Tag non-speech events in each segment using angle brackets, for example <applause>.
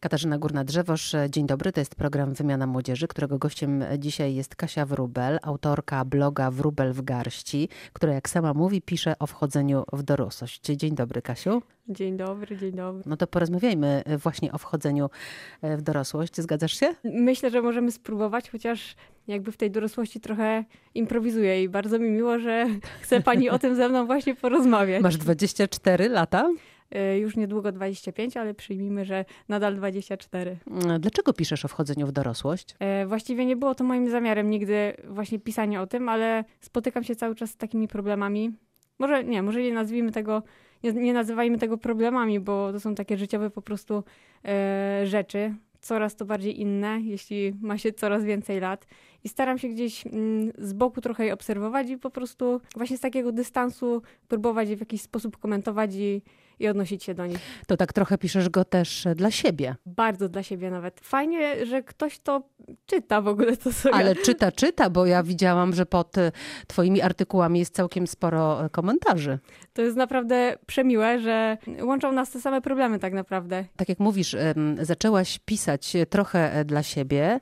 Katarzyna Górna-Drzewosz, dzień dobry. To jest program Wymiana Młodzieży, którego gościem dzisiaj jest Kasia Wrubel, autorka bloga Wrubel w garści, która jak sama mówi, pisze o wchodzeniu w dorosłość. Dzień dobry, Kasiu. Dzień dobry, dzień dobry. No to porozmawiajmy właśnie o wchodzeniu w dorosłość. Zgadzasz się? Myślę, że możemy spróbować, chociaż jakby w tej dorosłości trochę improwizuję i bardzo mi miło, że chce pani o tym ze mną właśnie porozmawiać. Masz 24 lata? Y, już niedługo 25, ale przyjmijmy, że nadal 24. Dlaczego piszesz o wchodzeniu w dorosłość? Y, właściwie nie było to moim zamiarem nigdy właśnie pisanie o tym, ale spotykam się cały czas z takimi problemami. Może nie, może nie nazwijmy tego, nie, nie nazywajmy tego problemami, bo to są takie życiowe po prostu e, rzeczy, coraz to bardziej inne, jeśli ma się coraz więcej lat. I staram się gdzieś mm, z boku trochę je obserwować i po prostu właśnie z takiego dystansu próbować je w jakiś sposób komentować i, i odnosić się do nich. To tak trochę piszesz go też dla siebie. Bardzo dla siebie nawet. Fajnie, że ktoś to czyta w ogóle to sobie. Ale czyta, czyta, bo ja widziałam, że pod e, twoimi artykułami jest całkiem sporo e, komentarzy. To jest naprawdę przemiłe, że łączą nas te same problemy tak naprawdę. Tak jak mówisz, zaczęłaś pisać trochę e, dla siebie,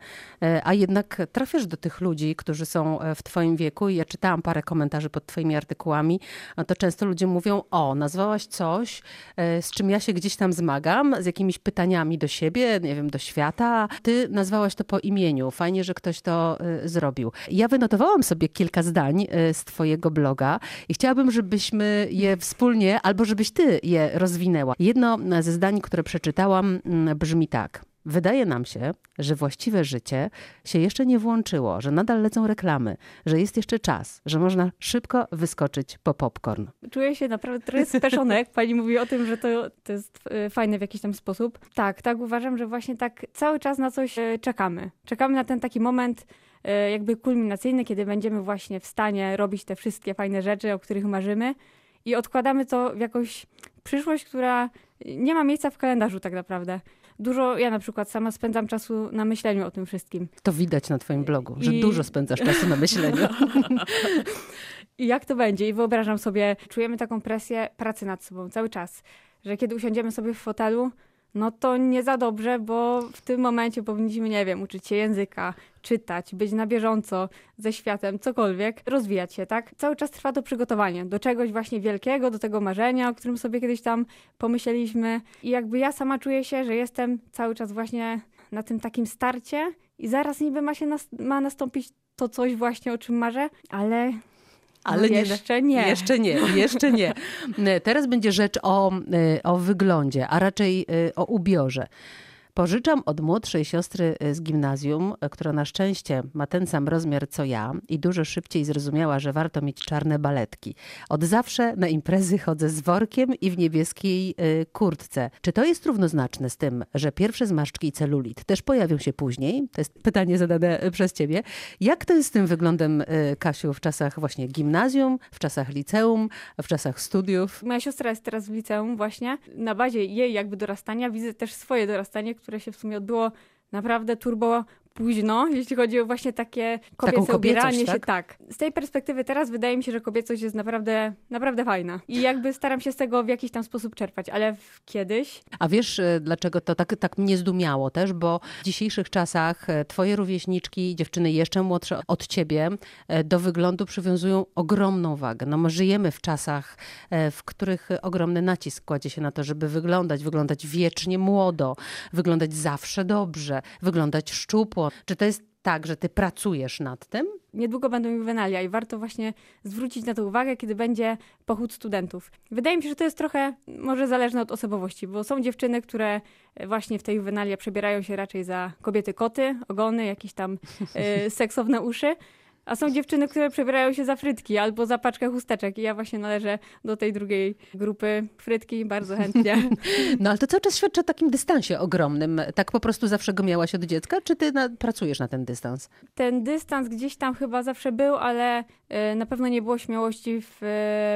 a jednak trafiasz do tych ludzi, którzy są w twoim wieku i ja czytałam parę komentarzy pod twoimi artykułami, to często ludzie mówią, o, nazwałaś coś, E, z czym ja się gdzieś tam zmagam, z jakimiś pytaniami do siebie, nie wiem, do świata. Ty nazwałaś to po imieniu. Fajnie, że ktoś to e, zrobił. Ja wynotowałam sobie kilka zdań e, z twojego bloga i chciałabym, żebyśmy je wspólnie, albo żebyś ty je rozwinęła. Jedno ze zdań, które przeczytałam, brzmi tak. Wydaje nam się, że właściwe życie się jeszcze nie włączyło, że nadal lecą reklamy, że jest jeszcze czas, że można szybko wyskoczyć po popcorn. Czuję się naprawdę trochę speszona, jak pani mówi o tym, że to, to jest e, fajne w jakiś tam sposób. Tak, tak uważam, że właśnie tak cały czas na coś e, czekamy. Czekamy na ten taki moment e, jakby kulminacyjny, kiedy będziemy właśnie w stanie robić te wszystkie fajne rzeczy, o których marzymy i odkładamy to w jakąś przyszłość, która nie ma miejsca w kalendarzu tak naprawdę dużo, ja na przykład sama spędzam czasu na myśleniu o tym wszystkim. To widać na twoim blogu, że I... dużo spędzasz czasu na myśleniu. <laughs> I jak to będzie? I wyobrażam sobie, czujemy taką presję pracy nad sobą cały czas, że kiedy usiądziemy sobie w fotelu, no to nie za dobrze, bo w tym momencie powinniśmy, nie wiem, uczyć się języka, czytać, być na bieżąco ze światem, cokolwiek, rozwijać się, tak? Cały czas trwa to przygotowanie do czegoś właśnie wielkiego, do tego marzenia, o którym sobie kiedyś tam pomyśleliśmy. I jakby ja sama czuję się, że jestem cały czas właśnie na tym takim starcie i zaraz niby ma się nas ma nastąpić to coś właśnie, o czym marzę, ale ale no jeszcze nie. Jeszcze nie, jeszcze nie. <laughs> Teraz będzie rzecz o, y, o wyglądzie, a raczej y, o ubiorze. Pożyczam od młodszej siostry y, z gimnazjum, y, która na szczęście ma ten sam rozmiar co ja i dużo szybciej zrozumiała, że warto mieć czarne baletki. Od zawsze na imprezy chodzę z workiem i w niebieskiej y, kurtce. Czy to jest równoznaczne z tym, że pierwsze zmarszczki i celulit też pojawią się później? To jest pytanie zadane przez ciebie. Jak to jest z tym wyglądem, Kasiu, w czasach właśnie gimnazjum, w czasach liceum, w czasach studiów? Moja siostra jest teraz w liceum właśnie. Na bazie jej jakby dorastania widzę też swoje dorastanie, które się w sumie odbyło naprawdę turbo późno, jeśli chodzi o właśnie takie kobiece ubieranie tak? się. Tak. Z tej perspektywy teraz wydaje mi się, że kobiecość jest naprawdę, naprawdę fajna. I jakby staram się z tego w jakiś tam sposób czerpać, ale kiedyś... A wiesz, e, dlaczego to tak, tak mnie zdumiało też? Bo w dzisiejszych czasach e, twoje rówieśniczki, dziewczyny jeszcze młodsze od ciebie, e, do wyglądu przywiązują ogromną wagę. No my żyjemy w czasach, w których ogromny nacisk kładzie się na to, żeby wyglądać, wyglądać wiecznie młodo, wyglądać zawsze dobrze, wyglądać szczupło, czy to jest tak, że ty pracujesz nad tym? Niedługo będą juwenalia i warto właśnie zwrócić na to uwagę, kiedy będzie pochód studentów. Wydaje mi się, że to jest trochę może zależne od osobowości, bo są dziewczyny, które właśnie w tej juwenalia przebierają się raczej za kobiety koty, ogony, jakieś tam y, <laughs> seksowne uszy, a są dziewczyny, które przebierają się za frytki albo za paczkę chusteczek. I ja właśnie należę do tej drugiej grupy frytki bardzo chętnie. <laughs> No ale to cały czas świadczy o takim dystansie ogromnym. Tak po prostu zawsze go miałaś od dziecka, czy ty na, pracujesz na ten dystans? Ten dystans gdzieś tam chyba zawsze był, ale y, na pewno nie było śmiałości w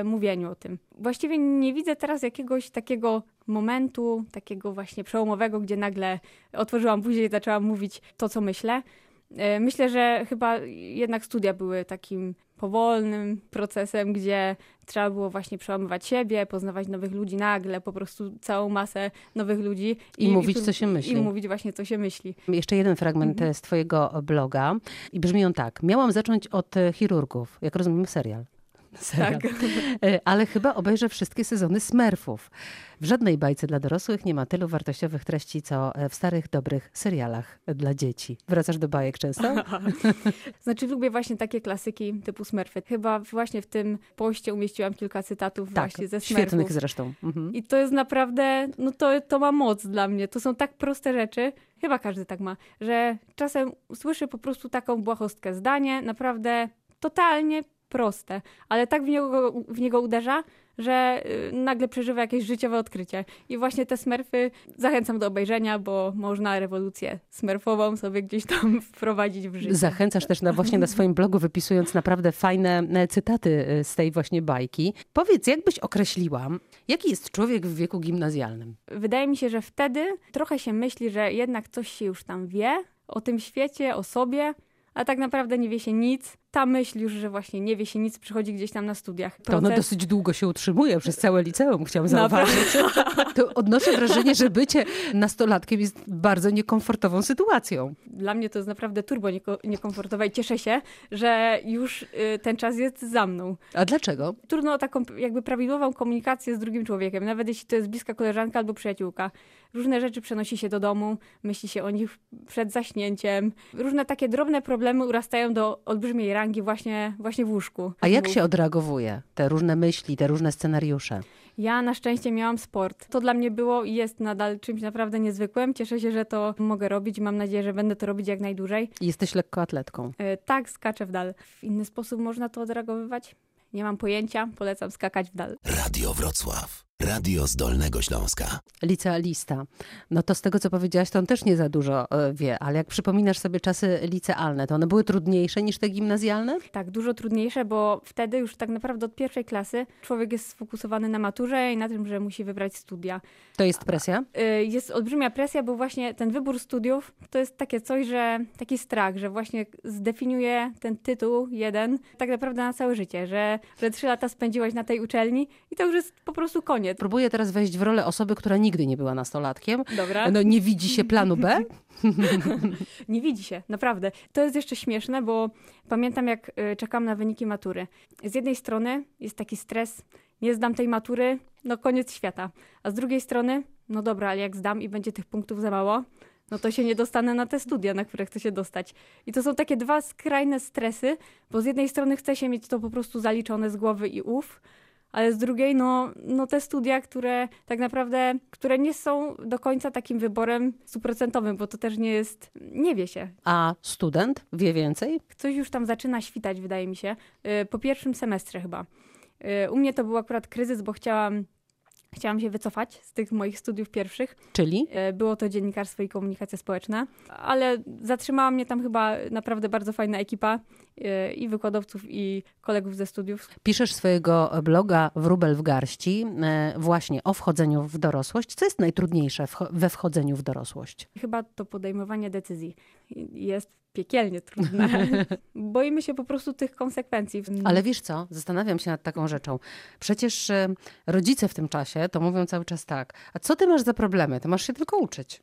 y, mówieniu o tym. Właściwie nie widzę teraz jakiegoś takiego momentu, takiego właśnie przełomowego, gdzie nagle otworzyłam buzię i zaczęłam mówić to, co myślę. E, myślę, że chyba jednak studia były takim powolnym procesem, gdzie trzeba było właśnie przełamywać siebie, poznawać nowych ludzi nagle, po prostu całą masę nowych ludzi. I, i mówić, i, co się myśli. I mówić właśnie, co się myśli. Jeszcze jeden fragment mhm. z twojego bloga i brzmi on tak. Miałam zacząć od chirurgów, jak rozumiem serial. Serial. Tak. E, ale chyba obejrzę wszystkie sezony Smurfów. W żadnej bajce dla dorosłych nie ma tylu wartościowych treści, co w starych, dobrych serialach dla dzieci. Wracasz do bajek często? <laughs> znaczy lubię właśnie takie klasyki typu Smurfy. Chyba właśnie w tym poście umieściłam kilka cytatów tak, właśnie ze Smurfów. świetnych zresztą. Mhm. I to jest naprawdę, no to, to ma moc dla mnie. To są tak proste rzeczy, chyba każdy tak ma, że czasem słyszy po prostu taką błahostkę zdanie, naprawdę totalnie proste, ale tak w niego, w niego uderza, że y, nagle przeżywa jakieś życiowe odkrycie. I właśnie te smerfy zachęcam do obejrzenia, bo można rewolucję smerfową sobie gdzieś tam <laughs> wprowadzić w życie. Zachęcasz też na, właśnie na swoim blogu, wypisując naprawdę fajne e, cytaty e, z tej właśnie bajki. Powiedz, jak byś określiła, jaki jest człowiek w wieku gimnazjalnym? Wydaje mi się, że wtedy trochę się myśli, że jednak coś się już tam wie o tym świecie, o sobie, a tak naprawdę nie wie się nic. Ta myśl już, że właśnie nie wie się nic, przychodzi gdzieś tam na studiach. Proces... To ono dosyć długo się utrzymuje przez całe liceum, chciałam zauważyć. <laughs> to odnoszę wrażenie, że bycie nastolatkiem jest bardzo niekomfortową sytuacją. Dla mnie to jest naprawdę turbo niekomfortowe i cieszę się, że już y, ten czas jest za mną. A dlaczego? Trudno o taką jakby prawidłową komunikację z drugim człowiekiem, nawet jeśli to jest bliska koleżanka albo przyjaciółka. Różne rzeczy przenosi się do domu, myśli się o nich przed zaśnięciem. Różne takie drobne problemy urastają do olbrzymiej rangi właśnie, właśnie w łóżku. A jak się odreagowuje te różne myśli, te różne scenariusze? Ja na szczęście miałam sport. To dla mnie było i jest nadal czymś naprawdę niezwykłym. Cieszę się, że to mogę robić i mam nadzieję, że będę to robić jak najdłużej. Jesteś lekkoatletką. Yy, tak, skaczę w dal. W inny sposób można to odreagowywać? Nie mam pojęcia, polecam skakać w dal. Radio Wrocław. Radio z Dolnego Śląska. Licealista. No to z tego, co powiedziałaś, to on też nie za dużo e, wie, ale jak przypominasz sobie czasy licealne, to one były trudniejsze niż te gimnazjalne? Tak, dużo trudniejsze, bo wtedy już tak naprawdę od pierwszej klasy człowiek jest sfokusowany na maturze i na tym, że musi wybrać studia. To jest presja? E, jest olbrzymia presja, bo właśnie ten wybór studiów to jest takie coś, że taki strach, że właśnie zdefiniuje ten tytuł jeden tak naprawdę na całe życie, że, że trzy lata spędziłaś na tej uczelni i to już jest po prostu koniec Próbuję teraz wejść w rolę osoby, która nigdy nie była nastolatkiem. Dobra. No nie widzi się planu B? <laughs> nie widzi się, naprawdę. To jest jeszcze śmieszne, bo pamiętam jak y, czekam na wyniki matury. Z jednej strony jest taki stres, nie zdam tej matury, no koniec świata. A z drugiej strony, no dobra, ale jak zdam i będzie tych punktów za mało, no to się nie dostanę na te studia, na które chcę się dostać. I to są takie dwa skrajne stresy, bo z jednej strony chce się mieć to po prostu zaliczone z głowy i ów, ale z drugiej, no, no te studia, które tak naprawdę, które nie są do końca takim wyborem stuprocentowym, bo to też nie jest, nie wie się. A student wie więcej? Coś już tam zaczyna świtać, wydaje mi się, y, po pierwszym semestrze chyba. Y, u mnie to był akurat kryzys, bo chciałam Chciałam się wycofać z tych moich studiów pierwszych. Czyli? E, było to dziennikarstwo i komunikacja społeczna, ale zatrzymała mnie tam chyba naprawdę bardzo fajna ekipa e, i wykładowców, i kolegów ze studiów. Piszesz swojego bloga Wróbel w garści e, właśnie o wchodzeniu w dorosłość. Co jest najtrudniejsze we wchodzeniu w dorosłość? Chyba to podejmowanie decyzji jest piekielnie trudne. <laughs> Boimy się po prostu tych konsekwencji. Ale wiesz co, zastanawiam się nad taką rzeczą. Przecież e, rodzice w tym czasie to mówią cały czas tak, a co ty masz za problemy? Ty masz się tylko uczyć.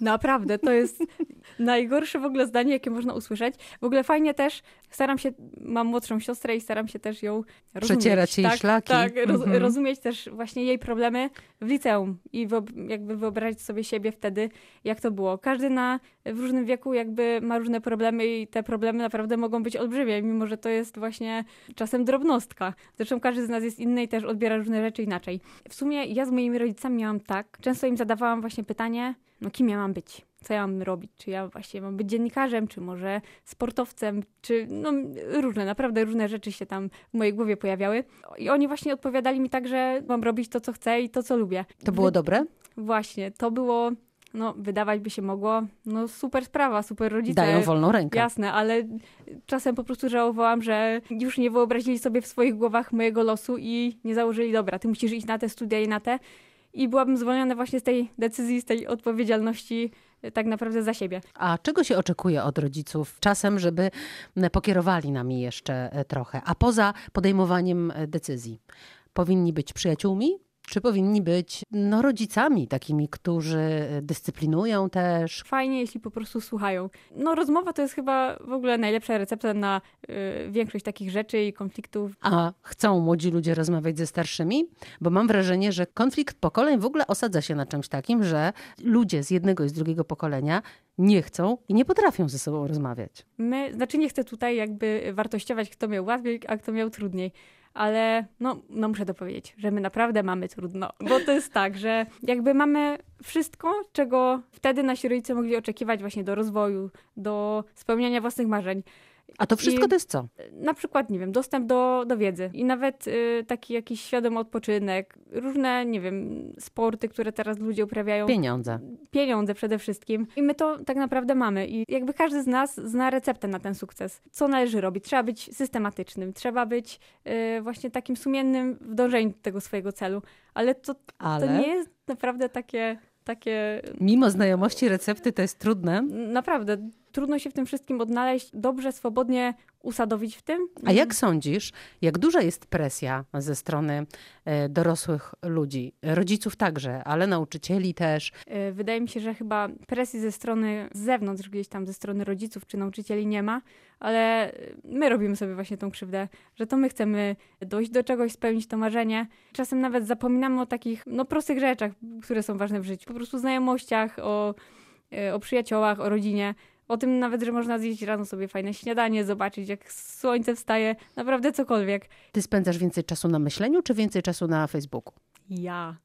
Naprawdę, to jest <laughs> najgorsze w ogóle zdanie, jakie można usłyszeć. W ogóle fajnie też, staram się, mam młodszą siostrę i staram się też ją rozumieć. Przecierać jej tak, szlaki. Tak, roz, mhm. rozumieć też właśnie jej problemy w liceum i jakby wyobrazić sobie siebie wtedy, jak to było. Każdy na, w różnym wieku jakby ma różne problemy i te problemy naprawdę mogą być olbrzymie, mimo że to jest właśnie czasem drobnostka. Zresztą każdy z nas jest inny i też odbiera różne rzeczy inaczej. W sumie ja z moimi rodzicami miałam tak, często im zadawałam właśnie pytanie, no kim ja mam być? Co ja mam robić? Czy ja właśnie mam być dziennikarzem, czy może sportowcem, czy no różne, naprawdę różne rzeczy się tam w mojej głowie pojawiały. I oni właśnie odpowiadali mi tak, że mam robić to, co chcę i to, co lubię. To było dobre? Właśnie, to było no, wydawać by się mogło, no super sprawa, super rodzice. Dają wolną rękę. Jasne, ale czasem po prostu żałowałam, że już nie wyobrazili sobie w swoich głowach mojego losu i nie założyli, dobra, ty musisz iść na te studia i na te. I byłabym zwolniona właśnie z tej decyzji, z tej odpowiedzialności tak naprawdę za siebie. A czego się oczekuje od rodziców czasem, żeby pokierowali nami jeszcze trochę, a poza podejmowaniem decyzji? Powinni być przyjaciółmi, czy powinni być no, rodzicami takimi, którzy dyscyplinują też? Fajnie, jeśli po prostu słuchają. No rozmowa to jest chyba w ogóle najlepsza recepta na y, większość takich rzeczy i konfliktów. A chcą młodzi ludzie rozmawiać ze starszymi? Bo mam wrażenie, że konflikt pokoleń w ogóle osadza się na czymś takim, że ludzie z jednego i z drugiego pokolenia nie chcą i nie potrafią ze sobą rozmawiać. My, znaczy nie chcę tutaj jakby wartościować, kto miał łatwiej, a kto miał trudniej ale no, no muszę to powiedzieć, że my naprawdę mamy trudno, bo to jest tak, że jakby mamy wszystko, czego wtedy nasi rodzice mogli oczekiwać właśnie do rozwoju, do spełniania własnych marzeń. A to wszystko I to jest co? Na przykład, nie wiem, dostęp do, do wiedzy i nawet y, taki jakiś świadomy odpoczynek, różne, nie wiem, sporty, które teraz ludzie uprawiają. Pieniądze. Pieniądze przede wszystkim. I my to tak naprawdę mamy. I jakby każdy z nas zna receptę na ten sukces. Co należy robić? Trzeba być systematycznym, trzeba być y, właśnie takim sumiennym w dążeniu do tego swojego celu. Ale to, Ale... to nie jest naprawdę takie takie. Mimo znajomości recepty to jest trudne. Naprawdę trudno się w tym wszystkim odnaleźć, dobrze, swobodnie usadowić w tym. A jak sądzisz, jak duża jest presja ze strony e, dorosłych ludzi, rodziców także, ale nauczycieli też? E, wydaje mi się, że chyba presji ze strony z zewnątrz, gdzieś tam ze strony rodziców czy nauczycieli nie ma, ale my robimy sobie właśnie tą krzywdę, że to my chcemy dojść do czegoś, spełnić to marzenie. Czasem nawet zapominamy o takich no, prostych rzeczach, które są ważne w życiu. Po prostu znajomościach, o, e, o przyjaciołach, o rodzinie. O tym nawet, że można zjeść rano sobie fajne śniadanie, zobaczyć jak słońce wstaje, naprawdę cokolwiek. Ty spędzasz więcej czasu na myśleniu, czy więcej czasu na Facebooku? Ja.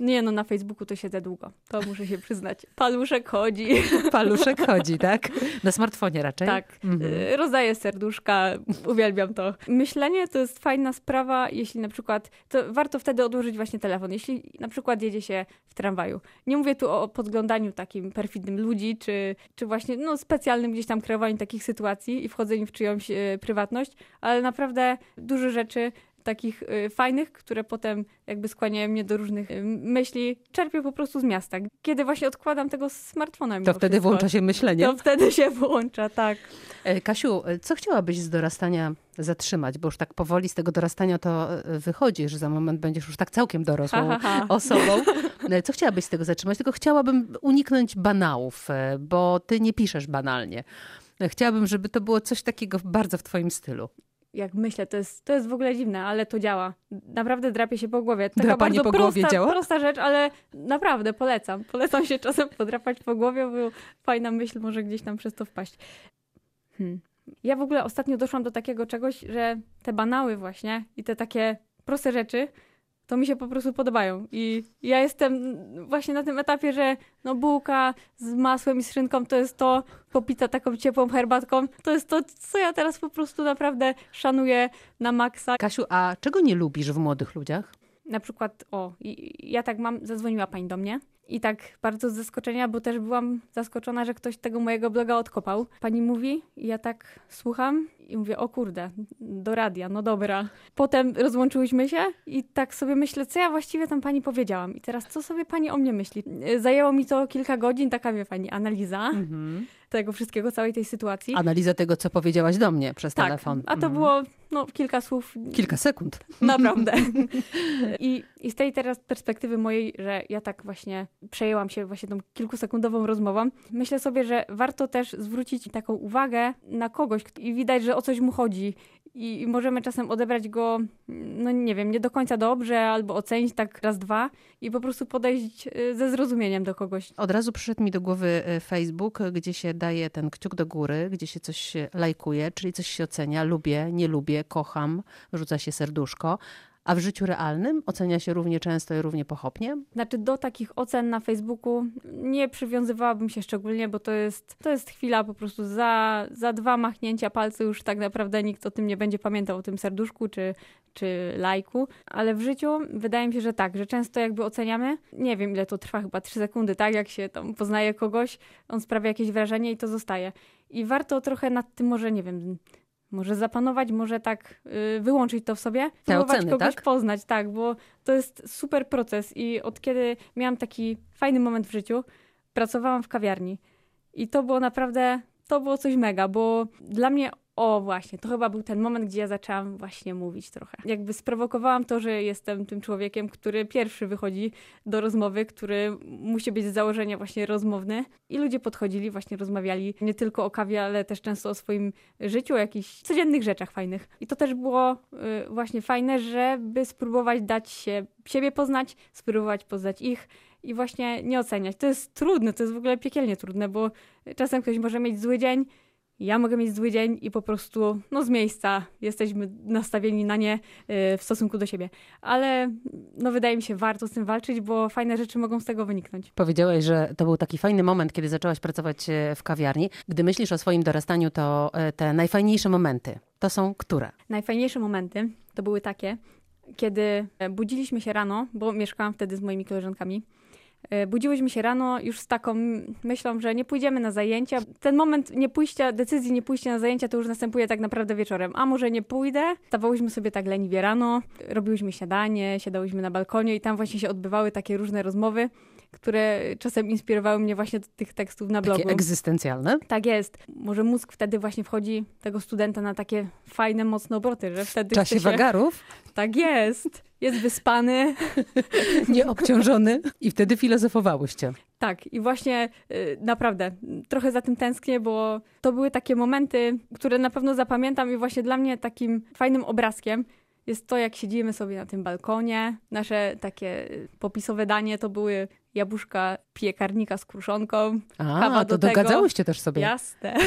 Nie, no na Facebooku to siedzę długo. To muszę się przyznać. Paluszek chodzi. <laughs> Paluszek chodzi, tak? Na smartfonie raczej? Tak. Mhm. Y, rozdaję serduszka, uwielbiam to. Myślenie to jest fajna sprawa, jeśli na przykład, to warto wtedy odłożyć właśnie telefon. Jeśli na przykład jedzie się w tramwaju. Nie mówię tu o podglądaniu takim perfidnym ludzi, czy, czy właśnie no, specjalnym gdzieś tam kreowaniu takich sytuacji i wchodzeniu w czyjąś y, prywatność, ale naprawdę dużo rzeczy takich y, fajnych, które potem jakby skłaniają mnie do różnych y, myśli. Czerpię po prostu z miasta. Kiedy właśnie odkładam tego smartfona. To wtedy wszystko, włącza się myślenie. To wtedy się włącza, tak. E, Kasiu, e, co chciałabyś z dorastania zatrzymać? Bo już tak powoli z tego dorastania to e, wychodzi, że za moment będziesz już tak całkiem dorosłą ha, ha, ha. osobą. <laughs> Co chciałabyś z tego zatrzymać? Tylko chciałabym uniknąć banałów, bo ty nie piszesz banalnie. Chciałabym, żeby to było coś takiego bardzo w twoim stylu jak myślę, to jest, to jest w ogóle dziwne, ale to działa. Naprawdę drapie się po głowie. Taka Drapanie bardzo po prosta, głowie działa? prosta rzecz, ale naprawdę polecam. Polecam się czasem podrapać po głowie, bo fajna myśl może gdzieś tam przez to wpaść. Hmm. Ja w ogóle ostatnio doszłam do takiego czegoś, że te banały właśnie i te takie proste rzeczy to mi się po prostu podobają. I ja jestem właśnie na tym etapie, że no bułka z masłem i z szynką to jest to, popita taką ciepłą herbatką, to jest to, co ja teraz po prostu naprawdę szanuję na maksa. Kasiu, a czego nie lubisz w młodych ludziach? Na przykład, o, ja tak mam, zadzwoniła pani do mnie i tak bardzo z zaskoczenia, bo też byłam zaskoczona, że ktoś tego mojego bloga odkopał. Pani mówi, i ja tak słucham i mówię, o kurde, do radia, no dobra. Potem rozłączyłyśmy się i tak sobie myślę, co ja właściwie tam pani powiedziałam. I teraz, co sobie pani o mnie myśli? Zajęło mi to kilka godzin, taka wie pani, analiza. Mhm tego wszystkiego, całej tej sytuacji. Analiza tego, co powiedziałaś do mnie przez tak, telefon. A to mhm. było no, kilka słów. Kilka sekund. Naprawdę. <laughs> I, I z tej teraz perspektywy mojej, że ja tak właśnie przejęłam się właśnie tą kilkusekundową rozmową, myślę sobie, że warto też zwrócić taką uwagę na kogoś i widać, że o coś mu chodzi i możemy czasem odebrać go, no nie wiem, nie do końca dobrze, albo ocenić tak raz, dwa i po prostu podejść y, ze zrozumieniem do kogoś. Od razu przyszedł mi do głowy y, Facebook, gdzie się daje ten kciuk do góry, gdzie się coś lajkuje, czyli coś się ocenia, lubię, nie lubię, kocham, rzuca się serduszko. A w życiu realnym ocenia się równie często i równie pochopnie? Znaczy do takich ocen na Facebooku nie przywiązywałabym się szczególnie, bo to jest, to jest chwila po prostu za, za dwa machnięcia palcy już tak naprawdę nikt o tym nie będzie pamiętał, o tym serduszku czy, czy lajku. Ale w życiu wydaje mi się, że tak, że często jakby oceniamy, nie wiem ile to trwa, chyba trzy sekundy, tak? Jak się tam poznaje kogoś, on sprawia jakieś wrażenie i to zostaje. I warto trochę nad tym może, nie wiem, może zapanować, może tak y, wyłączyć to w sobie, Te próbować oceny, kogoś tak? poznać, tak, bo to jest super proces i od kiedy miałam taki fajny moment w życiu, pracowałam w kawiarni. I to było naprawdę, to było coś mega, bo dla mnie o, właśnie, to chyba był ten moment, gdzie ja zaczęłam właśnie mówić trochę. Jakby sprowokowałam to, że jestem tym człowiekiem, który pierwszy wychodzi do rozmowy, który musi być z założenia właśnie rozmowny. I ludzie podchodzili, właśnie rozmawiali nie tylko o kawie, ale też często o swoim życiu, o jakichś codziennych rzeczach fajnych. I to też było y, właśnie fajne, żeby spróbować dać się, siebie poznać, spróbować poznać ich i właśnie nie oceniać. To jest trudne, to jest w ogóle piekielnie trudne, bo czasem ktoś może mieć zły dzień, ja mogę mieć zły dzień i po prostu no, z miejsca jesteśmy nastawieni na nie y, w stosunku do siebie. Ale no, wydaje mi się, warto z tym walczyć, bo fajne rzeczy mogą z tego wyniknąć. Powiedziałeś, że to był taki fajny moment, kiedy zaczęłaś pracować e, w kawiarni. Gdy myślisz o swoim dorastaniu, to e, te najfajniejsze momenty to są które? Najfajniejsze momenty to były takie, kiedy budziliśmy się rano, bo mieszkałam wtedy z moimi koleżankami E, budziłyśmy się rano już z taką myślą, że nie pójdziemy na zajęcia. Ten moment nie pójścia, decyzji nie pójścia na zajęcia to już następuje tak naprawdę wieczorem. A może nie pójdę? Stawałyśmy sobie tak leniwie rano, robiłyśmy śniadanie, siadałyśmy na balkonie i tam właśnie się odbywały takie różne rozmowy które czasem inspirowały mnie właśnie do tych tekstów na blogu. Takie egzystencjalne? Tak jest. Może mózg wtedy właśnie wchodzi tego studenta na takie fajne, mocne obroty, że wtedy W czasie się... wagarów? Tak jest. Jest wyspany. <laughs> Nieobciążony. I wtedy filozofowałyście. Tak, i właśnie y, naprawdę trochę za tym tęsknię, bo to były takie momenty, które na pewno zapamiętam i właśnie dla mnie takim fajnym obrazkiem jest to, jak siedzimy sobie na tym balkonie. Nasze takie popisowe danie to były jabłuszka piekarnika z kruszonką. A, kawa to do dogadzałyście też sobie. Jasne. <laughs>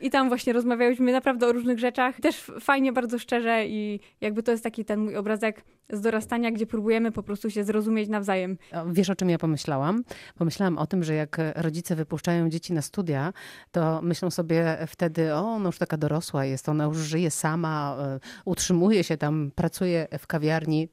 I tam właśnie rozmawiałyśmy naprawdę o różnych rzeczach. Też fajnie, bardzo szczerze i jakby to jest taki ten mój obrazek z dorastania, gdzie próbujemy po prostu się zrozumieć nawzajem. Wiesz, o czym ja pomyślałam? Pomyślałam o tym, że jak rodzice wypuszczają dzieci na studia, to myślą sobie wtedy, o, ona już taka dorosła jest, ona już żyje sama, e, utrzymuje się tam, pracuje w kawiarni.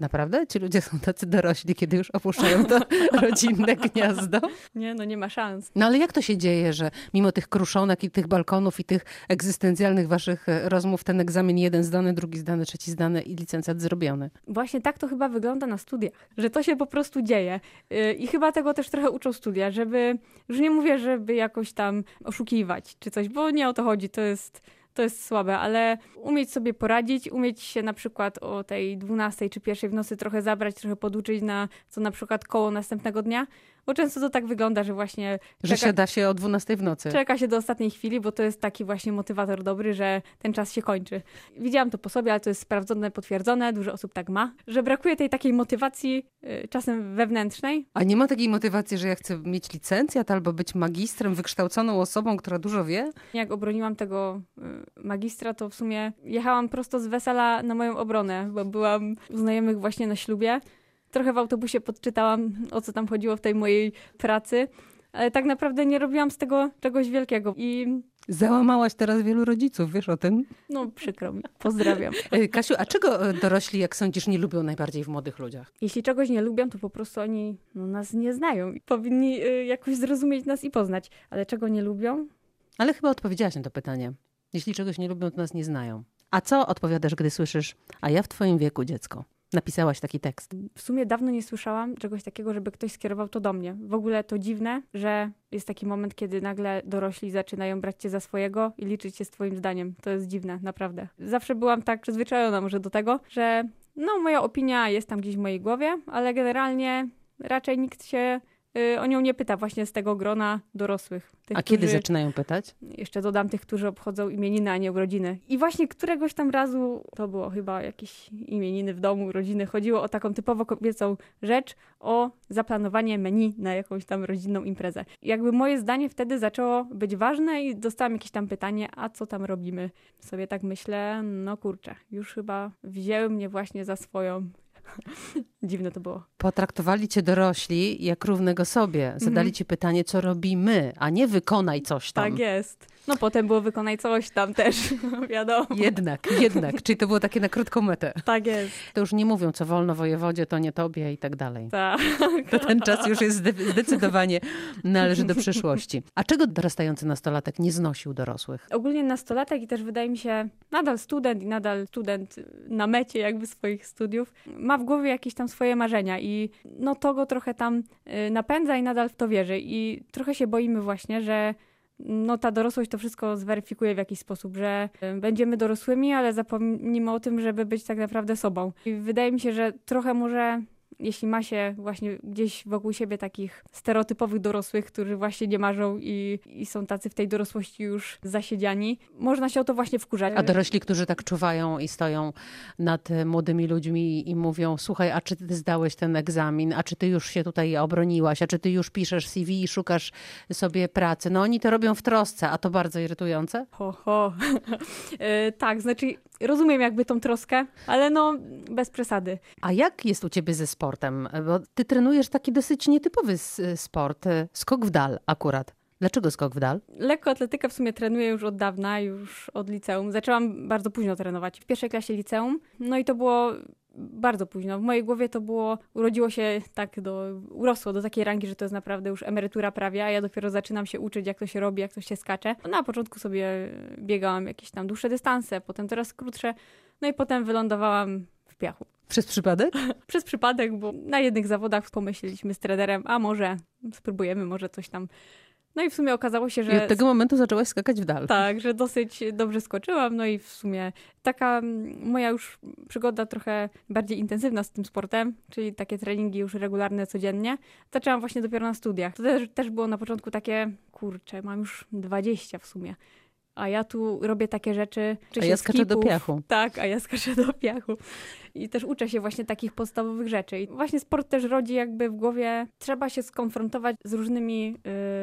Naprawdę? Ci ludzie są tacy dorośli, kiedy już opuszczają to <laughs> rodzinne gniazdo? Nie, no nie ma szans. No ale jak to się dzieje, że mimo tych kruszonek i tych balkonów i tych egzystencjalnych waszych e, rozmów, ten egzamin jeden zdany, drugi zdany, trzeci zdany i licencjat zrobiony? Właśnie tak to chyba wygląda na studiach, że to się po prostu dzieje. Y, I chyba tego też trochę uczą studia, żeby, już nie mówię, żeby jakoś tam oszukiwać czy coś, bo nie o to chodzi, to jest to jest słabe, ale umieć sobie poradzić, umieć się na przykład o tej 12 czy pierwszej w nocy trochę zabrać, trochę poduczyć na co na przykład koło następnego dnia, bo często to tak wygląda, że właśnie... Że czeka, siada się o 12 w nocy. Czeka się do ostatniej chwili, bo to jest taki właśnie motywator dobry, że ten czas się kończy. Widziałam to po sobie, ale to jest sprawdzone, potwierdzone, dużo osób tak ma, że brakuje tej takiej motywacji y, czasem wewnętrznej. A nie ma takiej motywacji, że ja chcę mieć licencjat albo być magistrem, wykształconą osobą, która dużo wie? Jak obroniłam tego y, magistra, to w sumie jechałam prosto z wesela na moją obronę, bo byłam u znajomych właśnie na ślubie trochę w autobusie podczytałam, o co tam chodziło w tej mojej pracy, ale tak naprawdę nie robiłam z tego czegoś wielkiego. I Załamałaś teraz wielu rodziców, wiesz o tym? No, przykro mi. Pozdrawiam. <laughs> E, Kasiu, a czego e, dorośli, jak sądzisz, nie lubią najbardziej w młodych ludziach? Jeśli czegoś nie lubią, to po prostu oni no, nas nie znają i powinni y, jakoś zrozumieć nas i poznać. Ale czego nie lubią? Ale chyba odpowiedziałaś na to pytanie. Jeśli czegoś nie lubią, to nas nie znają. A co odpowiadasz, gdy słyszysz, a ja w twoim wieku dziecko? Napisałaś taki tekst? W sumie dawno nie słyszałam czegoś takiego, żeby ktoś skierował to do mnie. W ogóle to dziwne, że jest taki moment, kiedy nagle dorośli zaczynają brać cię za swojego i liczyć się z twoim zdaniem. To jest dziwne, naprawdę. Zawsze byłam tak przyzwyczajona może do tego, że no moja opinia jest tam gdzieś w mojej głowie, ale generalnie raczej nikt się o nią nie pyta właśnie z tego grona dorosłych. Tych, a kiedy którzy, zaczynają pytać? Jeszcze dodam tych, którzy obchodzą imieniny, a nie urodziny. I właśnie któregoś tam razu, to było chyba jakieś imieniny w domu, urodziny, chodziło o taką typowo kobiecą rzecz, o zaplanowanie menu na jakąś tam rodzinną imprezę. I jakby moje zdanie wtedy zaczęło być ważne i dostałam jakieś tam pytanie, a co tam robimy? Sobie tak myślę, no kurczę, już chyba wzięły mnie właśnie za swoją <laughs> Dziwne to było. Potraktowali cię dorośli jak równego sobie. Zadali mhm. ci pytanie, co robimy, a nie wykonaj coś tam. Tak jest. No potem było wykonaj coś tam też, <laughs> wiadomo. Jednak, jednak. Czyli to było takie na krótką metę. Tak jest. To już nie mówią, co wolno wojewodzie, to nie tobie i tak dalej. Tak. To ten czas już jest zdecydowanie należy do przyszłości. A czego dorastający nastolatek nie znosił dorosłych? Ogólnie nastolatek i też wydaje mi się nadal student i nadal student na mecie jakby swoich studiów ma w głowie jakieś tam swoje marzenia i no to go trochę tam y, napędza i nadal w to wierzy i trochę się boimy właśnie, że no ta dorosłość to wszystko zweryfikuje w jakiś sposób, że będziemy dorosłymi, ale zapomnimy o tym, żeby być tak naprawdę sobą. I wydaje mi się, że trochę może jeśli ma się właśnie gdzieś wokół siebie takich stereotypowych dorosłych, którzy właśnie nie marzą i, i są tacy w tej dorosłości już zasiedziani, można się o to właśnie wkurzać. A dorośli, którzy tak czuwają i stoją nad młodymi ludźmi i mówią, słuchaj, a czy ty zdałeś ten egzamin, a czy ty już się tutaj obroniłaś, a czy ty już piszesz CV i szukasz sobie pracy. No oni to robią w trosce, a to bardzo irytujące. Ho, ho. <laughs> E, tak, znaczy rozumiem jakby tą troskę, ale no bez przesady. A jak jest u ciebie ze sportem? Bo ty trenujesz taki dosyć nietypowy sport, skok w dal akurat. Dlaczego skok w dal? Lekkoatletykę w sumie trenuję już od dawna, już od liceum. Zaczęłam bardzo późno trenować, w pierwszej klasie liceum. No i to było bardzo późno. W mojej głowie to było, urodziło się tak do, urosło do takiej rangi, że to jest naprawdę już emerytura prawie, a ja dopiero zaczynam się uczyć, jak to się robi, jak to się skacze. No, na początku sobie biegałam jakieś tam dłuższe dystanse, potem coraz krótsze, no i potem wylądowałam w piachu. Przez przypadek? <laughs> Przez przypadek, bo na jednych zawodach pomyśleliśmy z trenerem, a może spróbujemy, może coś tam no i w sumie okazało się, że... I od tego momentu zaczęłaś skakać w dal. Tak, że dosyć dobrze skoczyłam, no i w sumie taka moja już przygoda trochę bardziej intensywna z tym sportem, czyli takie treningi już regularne codziennie, zaczęłam właśnie dopiero na studiach. To też, też było na początku takie, kurczę, mam już 20 w sumie a ja tu robię takie rzeczy. Czy a ja skaczę skipów, do piachu. Tak, a ja skaczę do piachu. I też uczę się właśnie takich podstawowych rzeczy. I właśnie sport też rodzi jakby w głowie, trzeba się skonfrontować z różnymi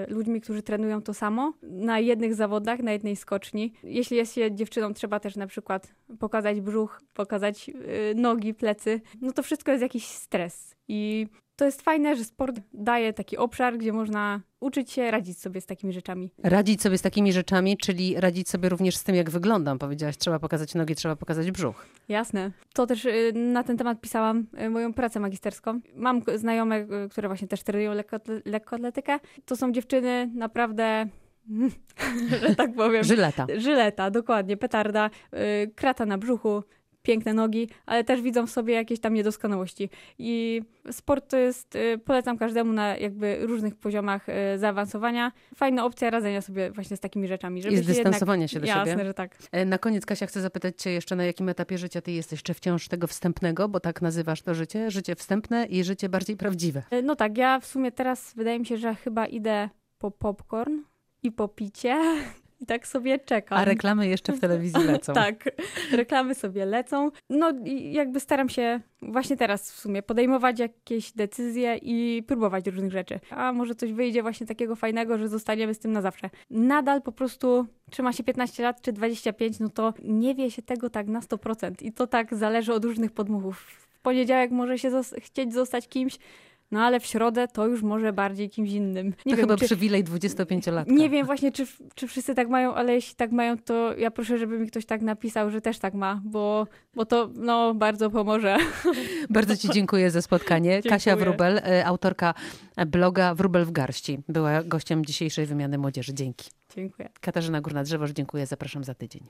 y, ludźmi, którzy trenują to samo na jednych zawodach, na jednej skoczni. Jeśli jest się dziewczyną, trzeba też na przykład pokazać brzuch, pokazać y, nogi, plecy. No to wszystko jest jakiś stres. I to jest fajne, że sport daje taki obszar, gdzie można uczyć się radzić sobie z takimi rzeczami. Radzić sobie z takimi rzeczami, czyli radzić sobie również z tym, jak wyglądam. Powiedziałaś, trzeba pokazać nogi, trzeba pokazać brzuch. Jasne. To też y, na ten temat pisałam y, moją pracę magisterską. Mam znajome, y, które właśnie też trenują lekkoatletykę. To są dziewczyny naprawdę <laughs> że tak powiem. Żyleta. Żyleta, dokładnie, petarda, krata na brzuchu, piękne nogi, ale też widzą w sobie jakieś tam niedoskonałości. I sport to jest, y, polecam każdemu na jakby różnych poziomach y, zaawansowania. Fajna opcja radzenia sobie właśnie z takimi rzeczami. Żeby I zdystansowania się, do jasne, siebie. Jasne, że tak. E, na koniec, Kasia, chcę zapytać cię jeszcze, na jakim etapie życia ty jesteś? Czy wciąż tego wstępnego, bo tak nazywasz to życie? Życie wstępne i życie bardziej prawdziwe. E, no tak, ja w sumie teraz wydaje mi się, że chyba idę po popcorn i po picie <laughs> i tak sobie czekam. A reklamy jeszcze w telewizji <laughs> lecą. tak, reklamy sobie lecą. No i jakby staram się właśnie teraz w sumie podejmować jakieś decyzje i próbować różnych rzeczy. A może coś wyjdzie właśnie takiego fajnego, że zostaniemy z tym na zawsze. Nadal po prostu trzyma się 15 lat czy 25, no to nie wie się tego tak na 100%. I to tak zależy od różnych podmuchów. W poniedziałek może się zos chcieć zostać kimś, no ale w środę to już może bardziej kimś innym. Nie to wiem, chyba czy, przywilej 25-latka. Nie wiem właśnie, czy, czy wszyscy tak mają, ale jeśli tak mają, to ja proszę, żeby mi ktoś tak napisał, że też tak ma, bo, bo to no, bardzo pomoże. <laughs> Bardzo Ci dziękuję za spotkanie. <laughs> Dziękuję. Kasia Wrubel, e, autorka bloga Wrubel w garści, była gościem dzisiejszej wymiany młodzieży. Dzięki. Dziękuję. Katarzyna Górna-Drzewoż, dziękuję. Zapraszam za tydzień.